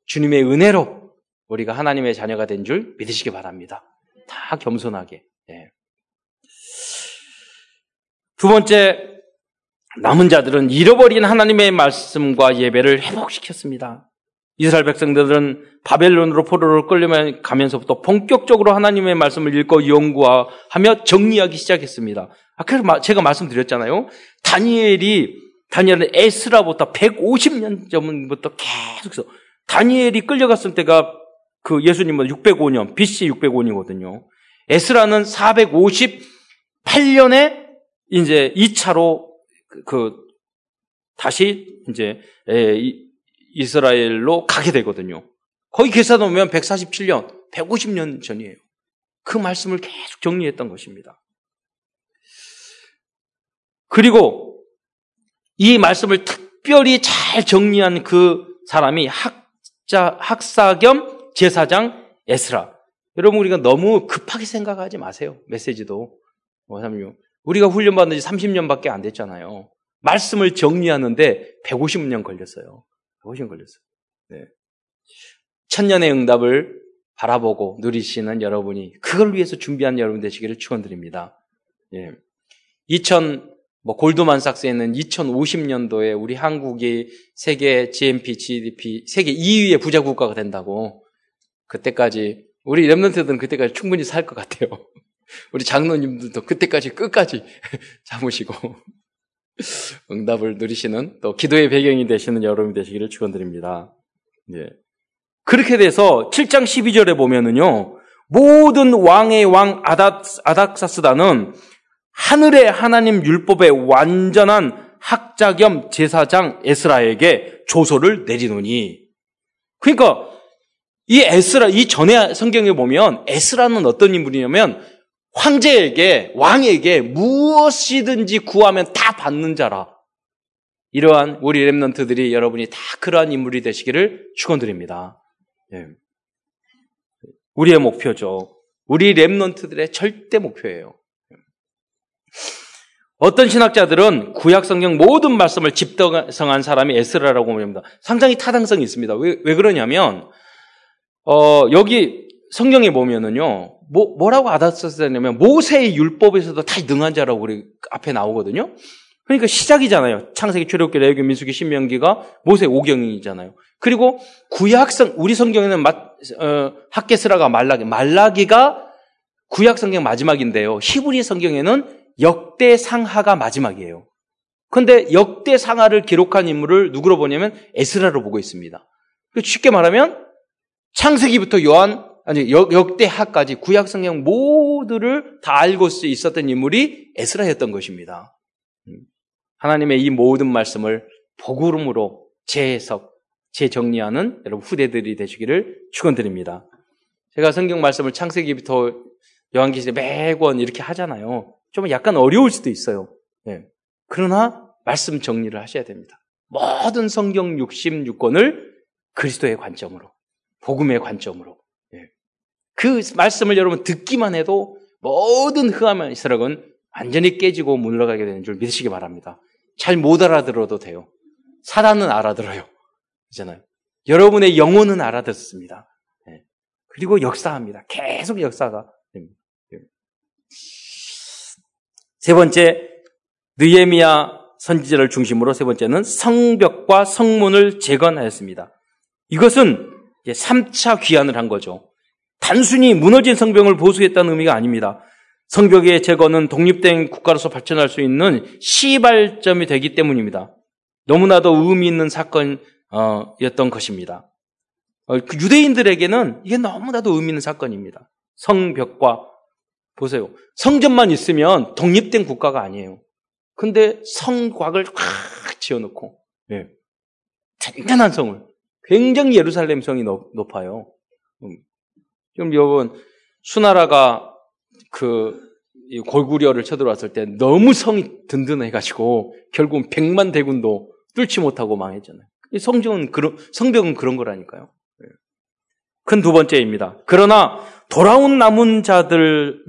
주님의 은혜로 우리가 하나님의 자녀가 된 줄 믿으시기 바랍니다. 다 겸손하게. 예. 두 번째 남은 자들은 잃어버린 하나님의 말씀과 예배를 회복시켰습니다. 이스라엘 백성들은 바벨론으로 포로로 끌려가면서부터 본격적으로 하나님의 말씀을 읽고 연구하며 정리하기 시작했습니다. 아, 그래서 제가 말씀드렸잖아요. 다니엘이, 다니엘은 에스라부터 150년 전부터 계속해서 다니엘이 끌려갔을 때가 그 예수님은 605년, BC 605년이거든요. 에스라는 458년에 이제 2차로 그, 그 다시 이제 이스라엘로 가게 되거든요. 거기 계산 놓으면 147년, 150년 전이에요. 그 말씀을 계속 정리했던 것입니다. 그리고 이 말씀을 특별히 잘 정리한 그 사람이 학자, 학사 겸 제사장 에스라. 여러분, 우리가 너무 급하게 생각하지 마세요. 메시지도. 뭐냐면, 우리가 훈련받은 지 30년밖에 안 됐잖아요. 말씀을 정리하는데 150년 걸렸어요. 150년 걸렸어요. 네. 천년의 응답을 바라보고 누리시는 여러분이 그걸 위해서 준비한 여러분 되시기를 축원드립니다. 예. 2000, 뭐 골드만삭스에는 2050년도에 우리 한국이 세계 GNP, GDP 세계 2위의 부자 국가가 된다고 그때까지 우리 랩런트들은 그때까지 충분히 살 것 같아요. [LAUGHS] 우리 장로님들도 그때까지 끝까지 [LAUGHS] 참으시고 [LAUGHS] 응답을 누리시는 또 기도의 배경이 되시는 여러분이 되시기를 축원드립니다. 예. 그렇게 돼서 7장 12절에 보면은요. 모든 왕의 왕 아닥, 아닥사스다는 하늘의 하나님 율법의 완전한 학자 겸 제사장 에스라에게 조서를 내리노니. 그러니까 이 에스라 이 전에 성경에 보면 에스라는 어떤 인물이냐면 황제에게 왕에게 무엇이든지 구하면 다 받는 자라. 이러한 우리 랩런트들이 여러분이 다 그러한 인물이 되시기를 축원드립니다. 예. 우리의 목표죠. 우리 랩런트들의 절대 목표예요. 어떤 신학자들은 구약 성경 모든 말씀을 집성한 사람이 에스라라고 합니다. 상당히 타당성이 있습니다. 왜, 왜 그러냐면 어, 여기 성경에 보면은요, 뭐, 뭐라고 알았었냐면, 모세의 율법에서도 다 능한 자라고 우리 앞에 나오거든요? 그러니까 시작이잖아요. 창세기, 출애굽기, 레위기, 민수기, 신명기가 모세 오경이잖아요. 그리고 구약성, 우리 성경에는 마, 어, 학계스라가 말라기, 말라기가 구약 성경 마지막인데요. 히브리 성경에는 역대 상하가 마지막이에요. 그런데 역대 상하를 기록한 인물을 누구로 보냐면 에스라로 보고 있습니다. 쉽게 말하면 창세기부터 요한 아니 역, 대하까지 구약 성경 모두를 다 알고 수 있었던 인물이 에스라였던 것입니다. 음. 하나님의 이 모든 말씀을 복음으로 재해석, 재정리하는 여러분 후대들이 되시기를 축원드립니다. 제가 성경 말씀을 창세기부터 요한계시록 매권 이렇게 하잖아요. 좀 약간 어려울 수도 있어요. 네. 그러나 말씀 정리를 하셔야 됩니다. 모든 성경 66권을 그리스도의 관점으로, 복음의 관점으로. 예. 그 말씀을 여러분 듣기만 해도 모든 흑암의 이스락은 완전히 깨지고 물러가게 되는 줄 믿으시기 바랍니다. 잘 못 알아들어도 돼요. 사단은 알아들어요. 그잖아요. 여러분의 영혼은 알아듣습니다. 네. 그리고 역사합니다. 계속 역사가 됩니다. 세 번째, 느에미아 선지자를 중심으로 세 번째는 성벽과 성문을 재건하였습니다. 이것은 3차 귀환을 한 거죠. 단순히 무너진 성벽을 보수했다는 의미가 아닙니다. 성벽의 제거는 독립된 국가로서 발전할 수 있는 시발점이 되기 때문입니다. 너무나도 의미 있는 사건이었던 것입니다. 어, 그 유대인들에게는 이게 너무나도 의미 있는 사건입니다. 성벽과 보세요. 성전만 있으면 독립된 국가가 아니에요. 근데 성곽을 꽉 지어놓고 네. 단단한 성을 굉장히 예루살렘 성이 높아요. 음. 지금 여러분 수나라가 그 골구려를 쳐들어왔을 때 너무 성이 든든해가지고 결국은 백만 대군도 뚫지 못하고 망했잖아요. 성경은 그런 성벽은 그런 거라니까요. 네. 큰두 번째입니다. 그러나 돌아온 남은 자들은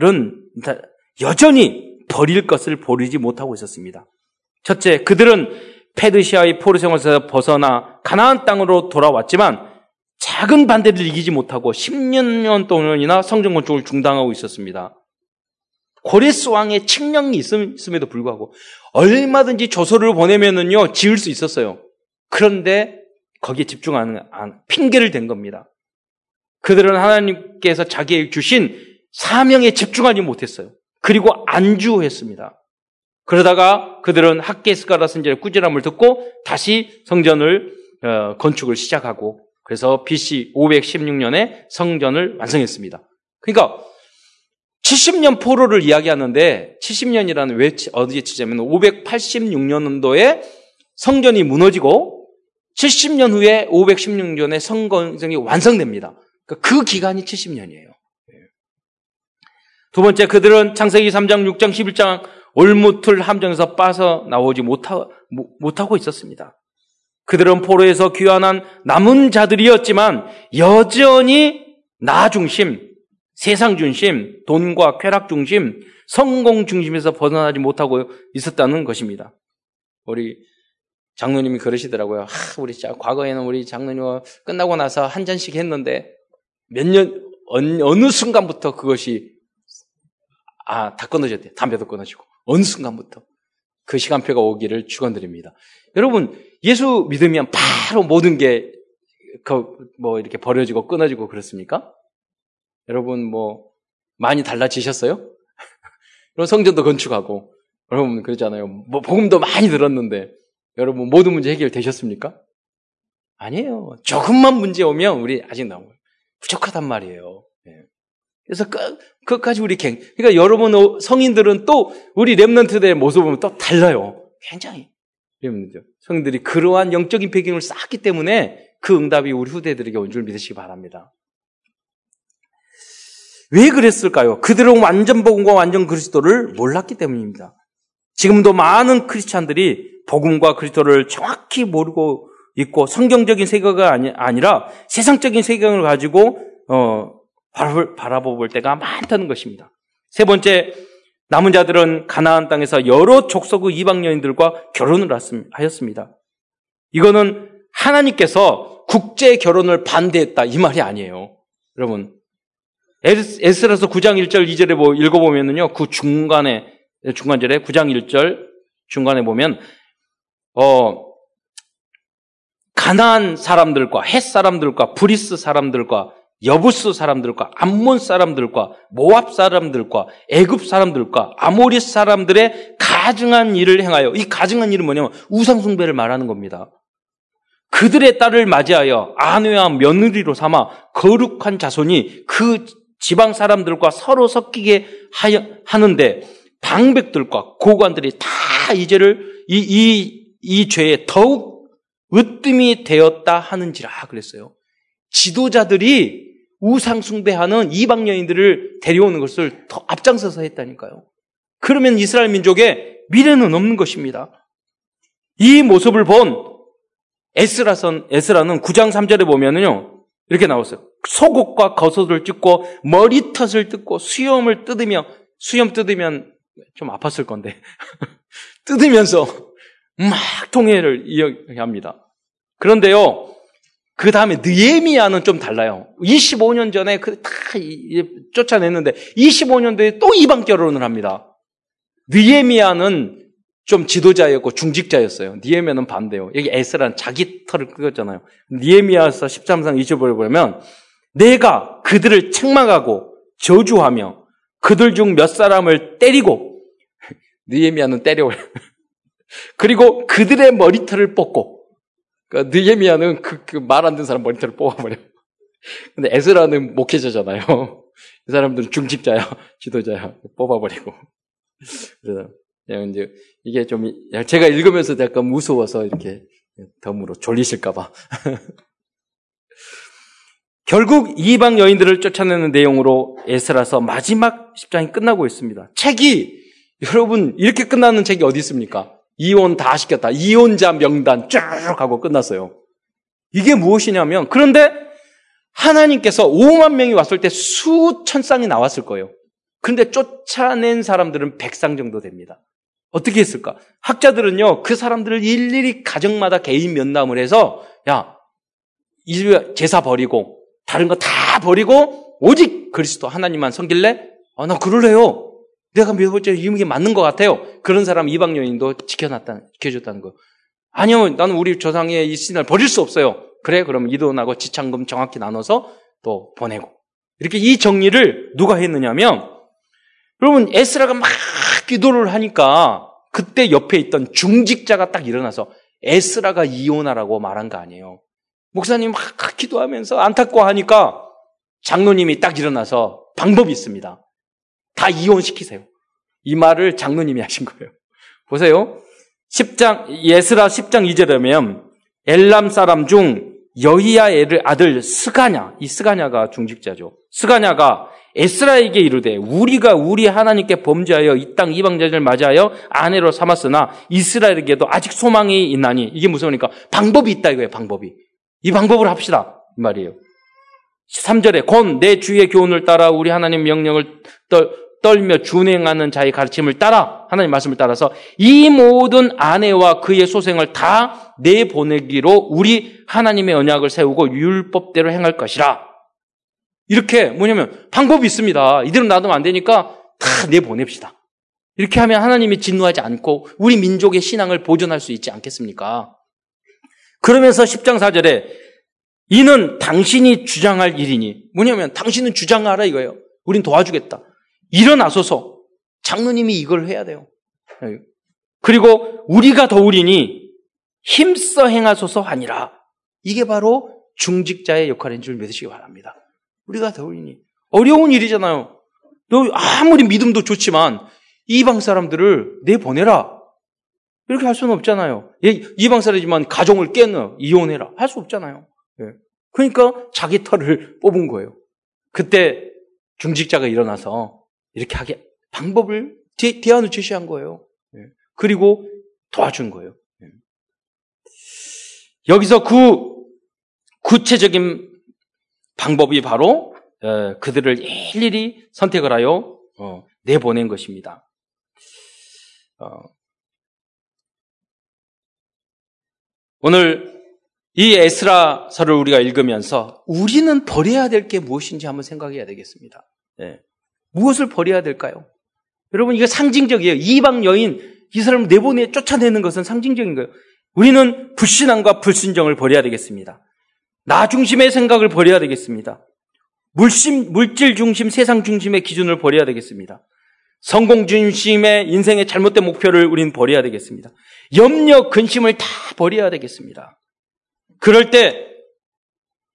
여전히 버릴 것을 버리지 못하고 있었습니다. 첫째, 그들은 페르시아의 포로 생활에서 벗어나 가나안 땅으로 돌아왔지만 작은 반대를 이기지 못하고 10년 동안이나 성전 건축을 중단하고 있었습니다. 고레스 왕의 칙령이 있음에도 불구하고 얼마든지 조서를 보내면은요 지을 수 있었어요. 그런데 거기에 집중하는 핑계를 댄 겁니다. 그들은 하나님께서 자기에게 주신 사명에 집중하지 못했어요. 그리고 안주했습니다. 그러다가 그들은 학계스가라 선지의 꾸지람을 듣고 다시 성전을 어, 건축을 시작하고 그래서 BC 516년에 성전을 완성했습니다. 그러니까 70년 포로를 이야기하는데 70년이라는 왜 어디에 치자면 586년도에 성전이 무너지고 70년 후에 516년에 성전이 완성됩니다. 그러니까 그 기간이 70년이에요. 두 번째, 그들은 창세기 3장, 6장, 11장 올무틀 함정에서 빠져나오지 못하, 못하고 있었습니다. 그들은 포로에서 귀환한 남은 자들이었지만 여전히 나 중심, 세상 중심, 돈과 쾌락 중심, 성공 중심에서 벗어나지 못하고 있었다는 것입니다. 우리 장로님이 그러시더라고요. 하, 우리 자, 과거에는 우리 장로님과 끝나고 나서 한 잔씩 했는데 몇 년, 어느 순간부터 그것이, 아, 다 끊어졌대. 담배도 끊어지고. 어느 순간부터. 그 시간표가 오기를 축원드립니다. 여러분, 예수 믿으면 바로 모든 게, 그, 뭐, 이렇게 버려지고 끊어지고 그렇습니까? 여러분, 뭐, 많이 달라지셨어요? [LAUGHS] 여러분, 성전도 건축하고, 여러분, 그러잖아요. 뭐, 복음도 많이 들었는데, 여러분, 모든 문제 해결되셨습니까? 아니에요. 조금만 문제 오면 우리 아직 나온 거예요. 부족하단 말이에요. 예. 그래서 끝, 끝까지 우리 갱. 그러니까 여러분 성인들은 또 우리 랩런트들의 모습을 보면 또 달라요. 굉장히. 랩런트. 성인들이 그러한 영적인 배경을 쌓았기 때문에 그 응답이 우리 후대들에게 온 줄 믿으시기 바랍니다. 왜 그랬을까요? 그들은 완전 복음과 완전 그리스도를 몰랐기 때문입니다. 지금도 많은 크리스찬들이 복음과 그리스도를 정확히 모르고 있고 성경적인 세계가 아니, 아니라 세상적인 세계를 가지고 어, 바라볼 때가 많다는 것입니다. 세 번째, 남은 자들은 가나안 땅에서 여러 족속의 이방 여인들과 결혼을 하였습니다. 이거는 하나님께서 국제 결혼을 반대했다 이 말이 아니에요. 여러분 에스라서 9장 1절 2절에 뭐 읽어보면은요 그 중간에 중간절에 9장 1절 중간에 보면 어 가나안 사람들과 헷 사람들과 브리스 사람들과 여부스 사람들과 암몬 사람들과 모압 사람들과 애굽 사람들과 아모리 사람들의 가증한 일을 행하여 이 가증한 일은 뭐냐면 우상 숭배를 말하는 겁니다. 그들의 딸을 맞이하여 아내와 며느리로 삼아 거룩한 자손이 그 지방 사람들과 서로 섞이게 하는데 방백들과 고관들이 다 이 죄를 이, 이, 이 죄에 더욱 으뜸이 되었다 하는지라 그랬어요. 지도자들이 우상숭배하는 이방 여인들을 데려오는 것을 더 앞장서서 했다니까요. 그러면 이스라엘 민족의 미래는 없는 것입니다. 이 모습을 본 에스라선, 에스라는 9장 3절에 보면은요, 이렇게 나왔어요. 속옷과 겉옷을 찢고 머리털을 뜯고 수염을 뜯으며 수염 뜯으면 좀 아팠을 건데 [LAUGHS] 뜯으면서 막 통해를 이야기합니다. 그런데요, 그 다음에 느에미아는 좀 달라요. 25년 전에 그 다 쫓아냈는데 25년 뒤에 또 이방 결혼을 합니다. 느에미아는 좀 지도자였고 중직자였어요. 니에미아는 반대요. 여기 에스라는 자기 털을 끄었잖아요. 니에미아서 13상 20절을 보면 내가 그들을 책망하고 저주하며 그들 중 몇 사람을 때리고 [LAUGHS] 느에미아는 때려요. [LAUGHS] 그리고 그들의 머리털을 뽑고 그러니까 느에미아는 그, 그 말 안 듣는 사람 머리털을 뽑아버려. 근데 에스라는 목회자잖아요. 이 사람들은 중직자야, 지도자야, 뽑아버리고. 그래서 그냥 이제 이게 좀 제가 읽으면서 약간 무서워서 이렇게 덤으로 졸리실까봐. [LAUGHS] 결국 이방 여인들을 쫓아내는 내용으로 에스라서 마지막 10장이 끝나고 있습니다. 책이 여러분 이렇게 끝나는 책이 어디 있습니까? 이혼 다 시켰다. 이혼자 명단 쭉 하고 끝났어요. 이게 무엇이냐면 그런데 하나님께서 5만 명이 왔을 때 수천 쌍이 나왔을 거예요. 그런데 쫓아낸 사람들은 100쌍 정도 됩니다. 어떻게 했을까? 학자들은요, 그 사람들을 일일이 가정마다 개인 면담을 해서, 야, 이 제사 버리고, 다른 거 다 버리고, 오직 그리스도 하나님만 섬길래? 아, 나 그럴래요. 내가 믿어볼 때 이게 맞는 것 같아요. 그런 사람 이방 여인도 지켜놨다, 지켜줬다는 거. 아니요, 나는 우리 조상의 이 신을 버릴 수 없어요. 그래, 그럼 이돈하고 지창금 정확히 나눠서 또 보내고. 이렇게 이 정리를 누가 했느냐면, 여러분, 에스라가 막 기도를 하니까 그때 옆에 있던 중직자가 딱 일어나서 에스라가 이혼하라고 말한 거 아니에요. 목사님 막 기도하면서 안타까워하니까 장로님이 딱 일어나서 방법이 있습니다. 다 이혼시키세요. 이 말을 장로님이 하신 거예요. 보세요. 10장, 에스라 10장 2절에 엘람 사람 중 여히엘의 아들 스가냐, 이 스가냐가 중직자죠. 스가냐가 에스라에게 이르되 우리가 우리 하나님께 범죄하여 이 땅 이방 여자를 맞이하여 아내로 삼았으나 이스라엘에게도 아직 소망이 있나니 이게 무서우니까 방법이 있다 이거예요 방법이 이 방법을 합시다 이 말이에요 3절에 곧 내 주의 교훈을 따라 우리 하나님 명령을 떨, 떨며 준행하는 자의 가르침을 따라 하나님 말씀을 따라서 이 모든 아내와 그의 소생을 다 내보내기로 우리 하나님의 언약을 세우고 율법대로 행할 것이라 이렇게 뭐냐면 방법이 있습니다. 이대로 놔두면 안 되니까 다 내보냅시다. 이렇게 하면 하나님이 진노하지 않고 우리 민족의 신앙을 보존할 수 있지 않겠습니까? 그러면서 10장 4절에 이는 당신이 주장할 일이니 뭐냐면 당신은 주장하라 이거예요. 우린 도와주겠다. 일어나서서 장로님이 이걸 해야 돼요. 그리고 우리가 도우리니 힘써 행하소서 아니라 이게 바로 중직자의 역할인 줄 믿으시기 바랍니다. 우리가 더우니 어려운 일이잖아요. 너 아무리 믿음도 좋지만 이방 사람들을 내보내라. 이렇게 할 수는 없잖아요. 이방 사람이지만 가정을 깨는 이혼해라. 할 수 없잖아요. 예. 그러니까 자기 털을 뽑은 거예요. 그때 중직자가 일어나서 이렇게 하게 방법을 대안을 제시한 거예요. 예. 그리고 도와준 거예요. 예. 여기서 그 구체적인 방법이 바로 어, 그들을 일일이 선택을 하여 어, 내보낸 것입니다. 어, 오늘 이 에스라서를 우리가 읽으면서 우리는 버려야 될 게 무엇인지 한번 생각해야 되겠습니다. 네. 무엇을 버려야 될까요? 여러분 이거 상징적이에요. 이방 여인 이 사람을 내보내 쫓아내는 것은 상징적인 거예요. 우리는 불신앙과 불순정을 버려야 되겠습니다. 나 중심의 생각을 버려야 되겠습니다. 물심, 물질 중심, 세상 중심의 기준을 버려야 되겠습니다. 성공 중심의 인생의 잘못된 목표를 우리는 버려야 되겠습니다. 염려, 근심을 다 버려야 되겠습니다. 그럴 때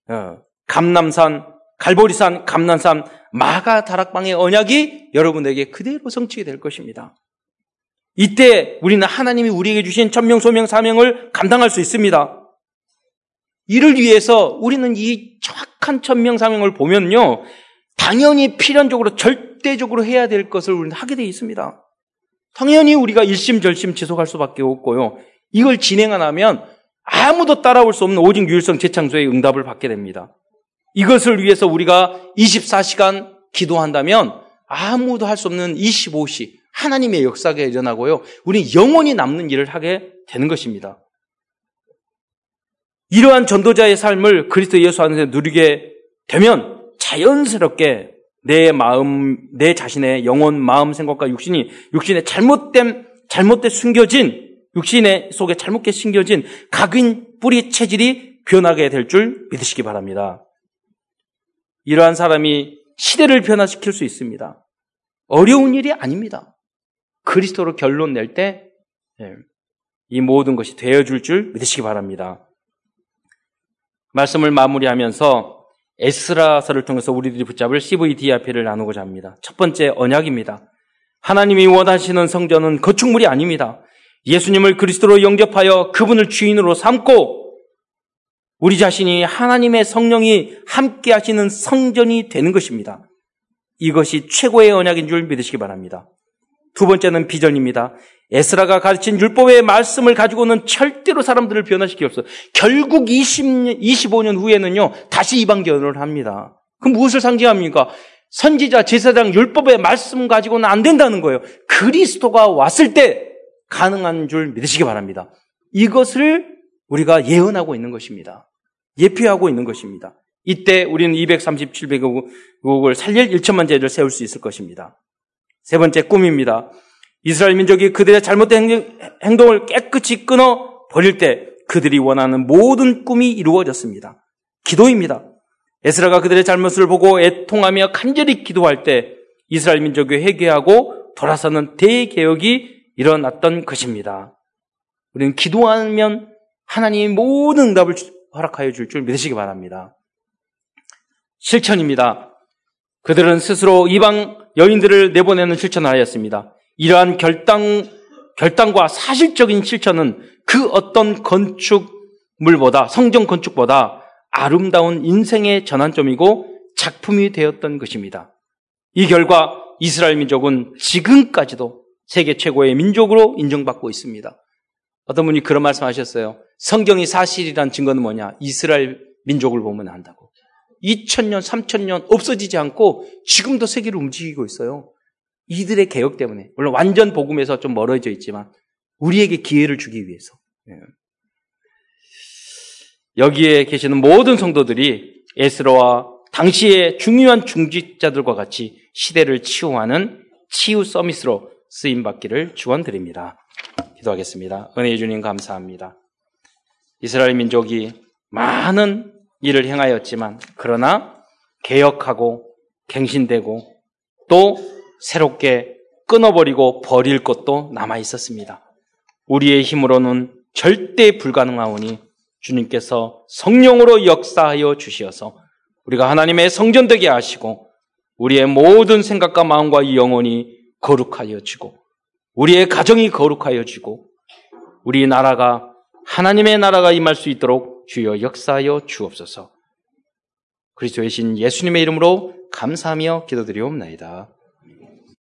어, 감남산, 갈보리산, 감남산, 마가 다락방의 언약이 여러분에게 그대로 성취가 될 것입니다. 이때 우리는 하나님이 우리에게 주신 천명, 소명, 사명을 감당할 수 있습니다. 이를 위해서 우리는 이 정확한 천명 사명을 보면요. 당연히 필연적으로 절대적으로 해야 될 것을 우리는 하게 되어 있습니다. 당연히 우리가 일심절심 지속할 수밖에 없고요. 이걸 진행 안 하면 아무도 따라올 수 없는 오직 유일성 재창조의 응답을 받게 됩니다. 이것을 위해서 우리가 24시간 기도한다면 아무도 할 수 없는 25시 하나님의 역사가 일어나고요. 우리 영원히 남는 일을 하게 되는 것입니다. 이러한 전도자의 삶을 그리스도 예수 안에서 누리게 되면 자연스럽게 내 마음, 내 자신의 영혼, 마음, 생각과 육신이 육신의 잘못된 잘못돼 숨겨진 육신의 속에 잘못게 숨겨진 각인 뿌리 체질이 변하게 될 줄 믿으시기 바랍니다. 이러한 사람이 시대를 변화시킬 수 있습니다. 어려운 일이 아닙니다. 그리스도로 결론 낼 때이 예, 모든 것이 되어줄 줄 믿으시기 바랍니다. 말씀을 마무리하면서 에스라서를 통해서 우리들이 붙잡을 CVDRP를 나누고자 합니다. 첫 번째 언약입니다. 하나님이 원하시는 성전은 거축물이 아닙니다. 예수님을 그리스도로 영접하여 그분을 주인으로 삼고 우리 자신이 하나님의 성령이 함께 하시는 성전이 되는 것입니다. 이것이 최고의 언약인 줄 믿으시기 바랍니다. 두 번째는 비전입니다. 에스라가 가르친 율법의 말씀을 가지고는 절대로 사람들을 변화시킬 없어. 결국 20, 25년 후에는요, 다시 이방견을 합니다. 그럼 무엇을 상징합니까? 선지자, 제사장, 율법의 말씀 가지고는 안 된다는 거예요. 그리스도가 왔을 때 가능한 줄 믿으시기 바랍니다. 이것을 우리가 예언하고 있는 것입니다. 예표하고 있는 것입니다. 이때 우리는 237개국을 살릴 1천만 제를 세울 수 있을 것입니다. 세 번째 꿈입니다. 이스라엘 민족이 그들의 잘못된 행동을 깨끗이 끊어 버릴 때 그들이 원하는 모든 꿈이 이루어졌습니다. 기도입니다. 에스라가 그들의 잘못을 보고 애통하며 간절히 기도할 때 이스라엘 민족이 회개하고 돌아서는 대개혁이 일어났던 것입니다. 우리는 기도하면 하나님이 모든 응답을 허락하여 줄 줄 믿으시기 바랍니다. 실천입니다. 그들은 스스로 이방 여인들을 내보내는 실천을 하였습니다. 이러한 결당, 결단과 사실적인 실천은 그 어떤 건축물보다, 성전 건축보다 아름다운 인생의 전환점이고 작품이 되었던 것입니다. 이 결과 이스라엘 민족은 지금까지도 세계 최고의 민족으로 인정받고 있습니다. 어떤 분이 그런 말씀 하셨어요. 성경이 사실이란 증거는 뭐냐? 이스라엘 민족을 보면 안다고. 2000년, 3000년 없어지지 않고 지금도 세계를 움직이고 있어요. 이들의 개혁 때문에. 물론 완전 복음에서 좀 멀어져 있지만 우리에게 기회를 주기 위해서. 예. 여기에 계시는 모든 성도들이 에스로와 당시의 중요한 중직자들과 같이 시대를 치유하는 치유 서밋으로 쓰임 받기를 축원드립니다. 기도하겠습니다. 은혜의 주님 감사합니다. 이스라엘 민족이 많은 일을 행하였지만 그러나 개혁하고 갱신되고 또 새롭게 끊어버리고 버릴 것도 남아 있었습니다. 우리의 힘으로는 절대 불가능하오니 주님께서 성령으로 역사하여 주시어서 우리가 하나님의 성전되게 하시고 우리의 모든 생각과 마음과 영혼이 거룩하여 지고 우리의 가정이 거룩하여 지고 우리 나라가 하나님의 나라가 임할 수 있도록 주여 역사하여 주옵소서. 그리스도의 신 예수님의 이름으로 감사하며 기도드리옵나이다.